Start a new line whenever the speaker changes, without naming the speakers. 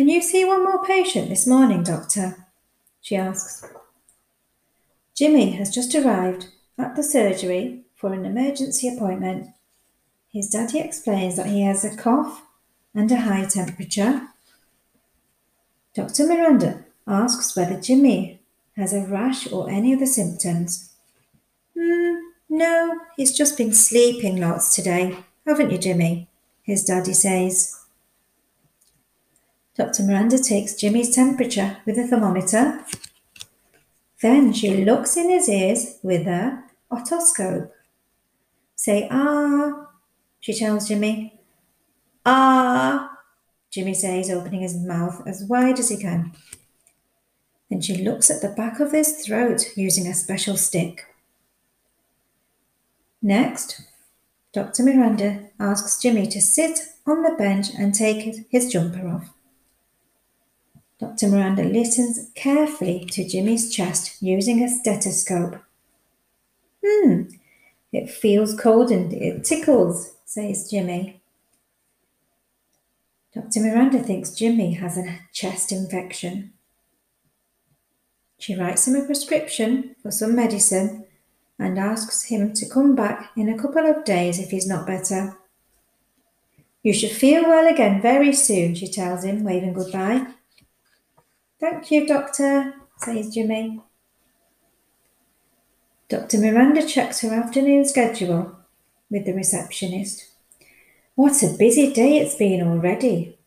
Can you see one more patient this morning, Doctor? she asks. Jimmy has just arrived at the surgery for an emergency appointment. His daddy explains that he has a cough and a high temperature. Dr. Miranda asks whether Jimmy has a rash or any other symptoms. Hmm, no, he's just been sleeping lots today, haven't you, Jimmy? His daddy says. Dr. Miranda takes Jimmy's temperature with a thermometer. Then she looks in his ears with a otoscope. Say ah, she tells Jimmy. Ah, Jimmy says, opening his mouth as wide as he can. Then she looks at the back of his throat using a special stick. Next, Dr. Miranda asks Jimmy to sit on the bench and take his jumper off. Dr. Miranda listens carefully to Jimmy's chest using a stethoscope. Hmm, it feels cold and it tickles, says Jimmy. Dr. Miranda thinks Jimmy has a chest infection. She writes him a prescription for some medicine and asks him to come back in a couple of days if he's not better. You should feel well again very soon, she tells him, waving goodbye. Thank you, Doctor, says Jimmy. Dr. Miranda checks her afternoon schedule with the receptionist. What a busy day it's been already.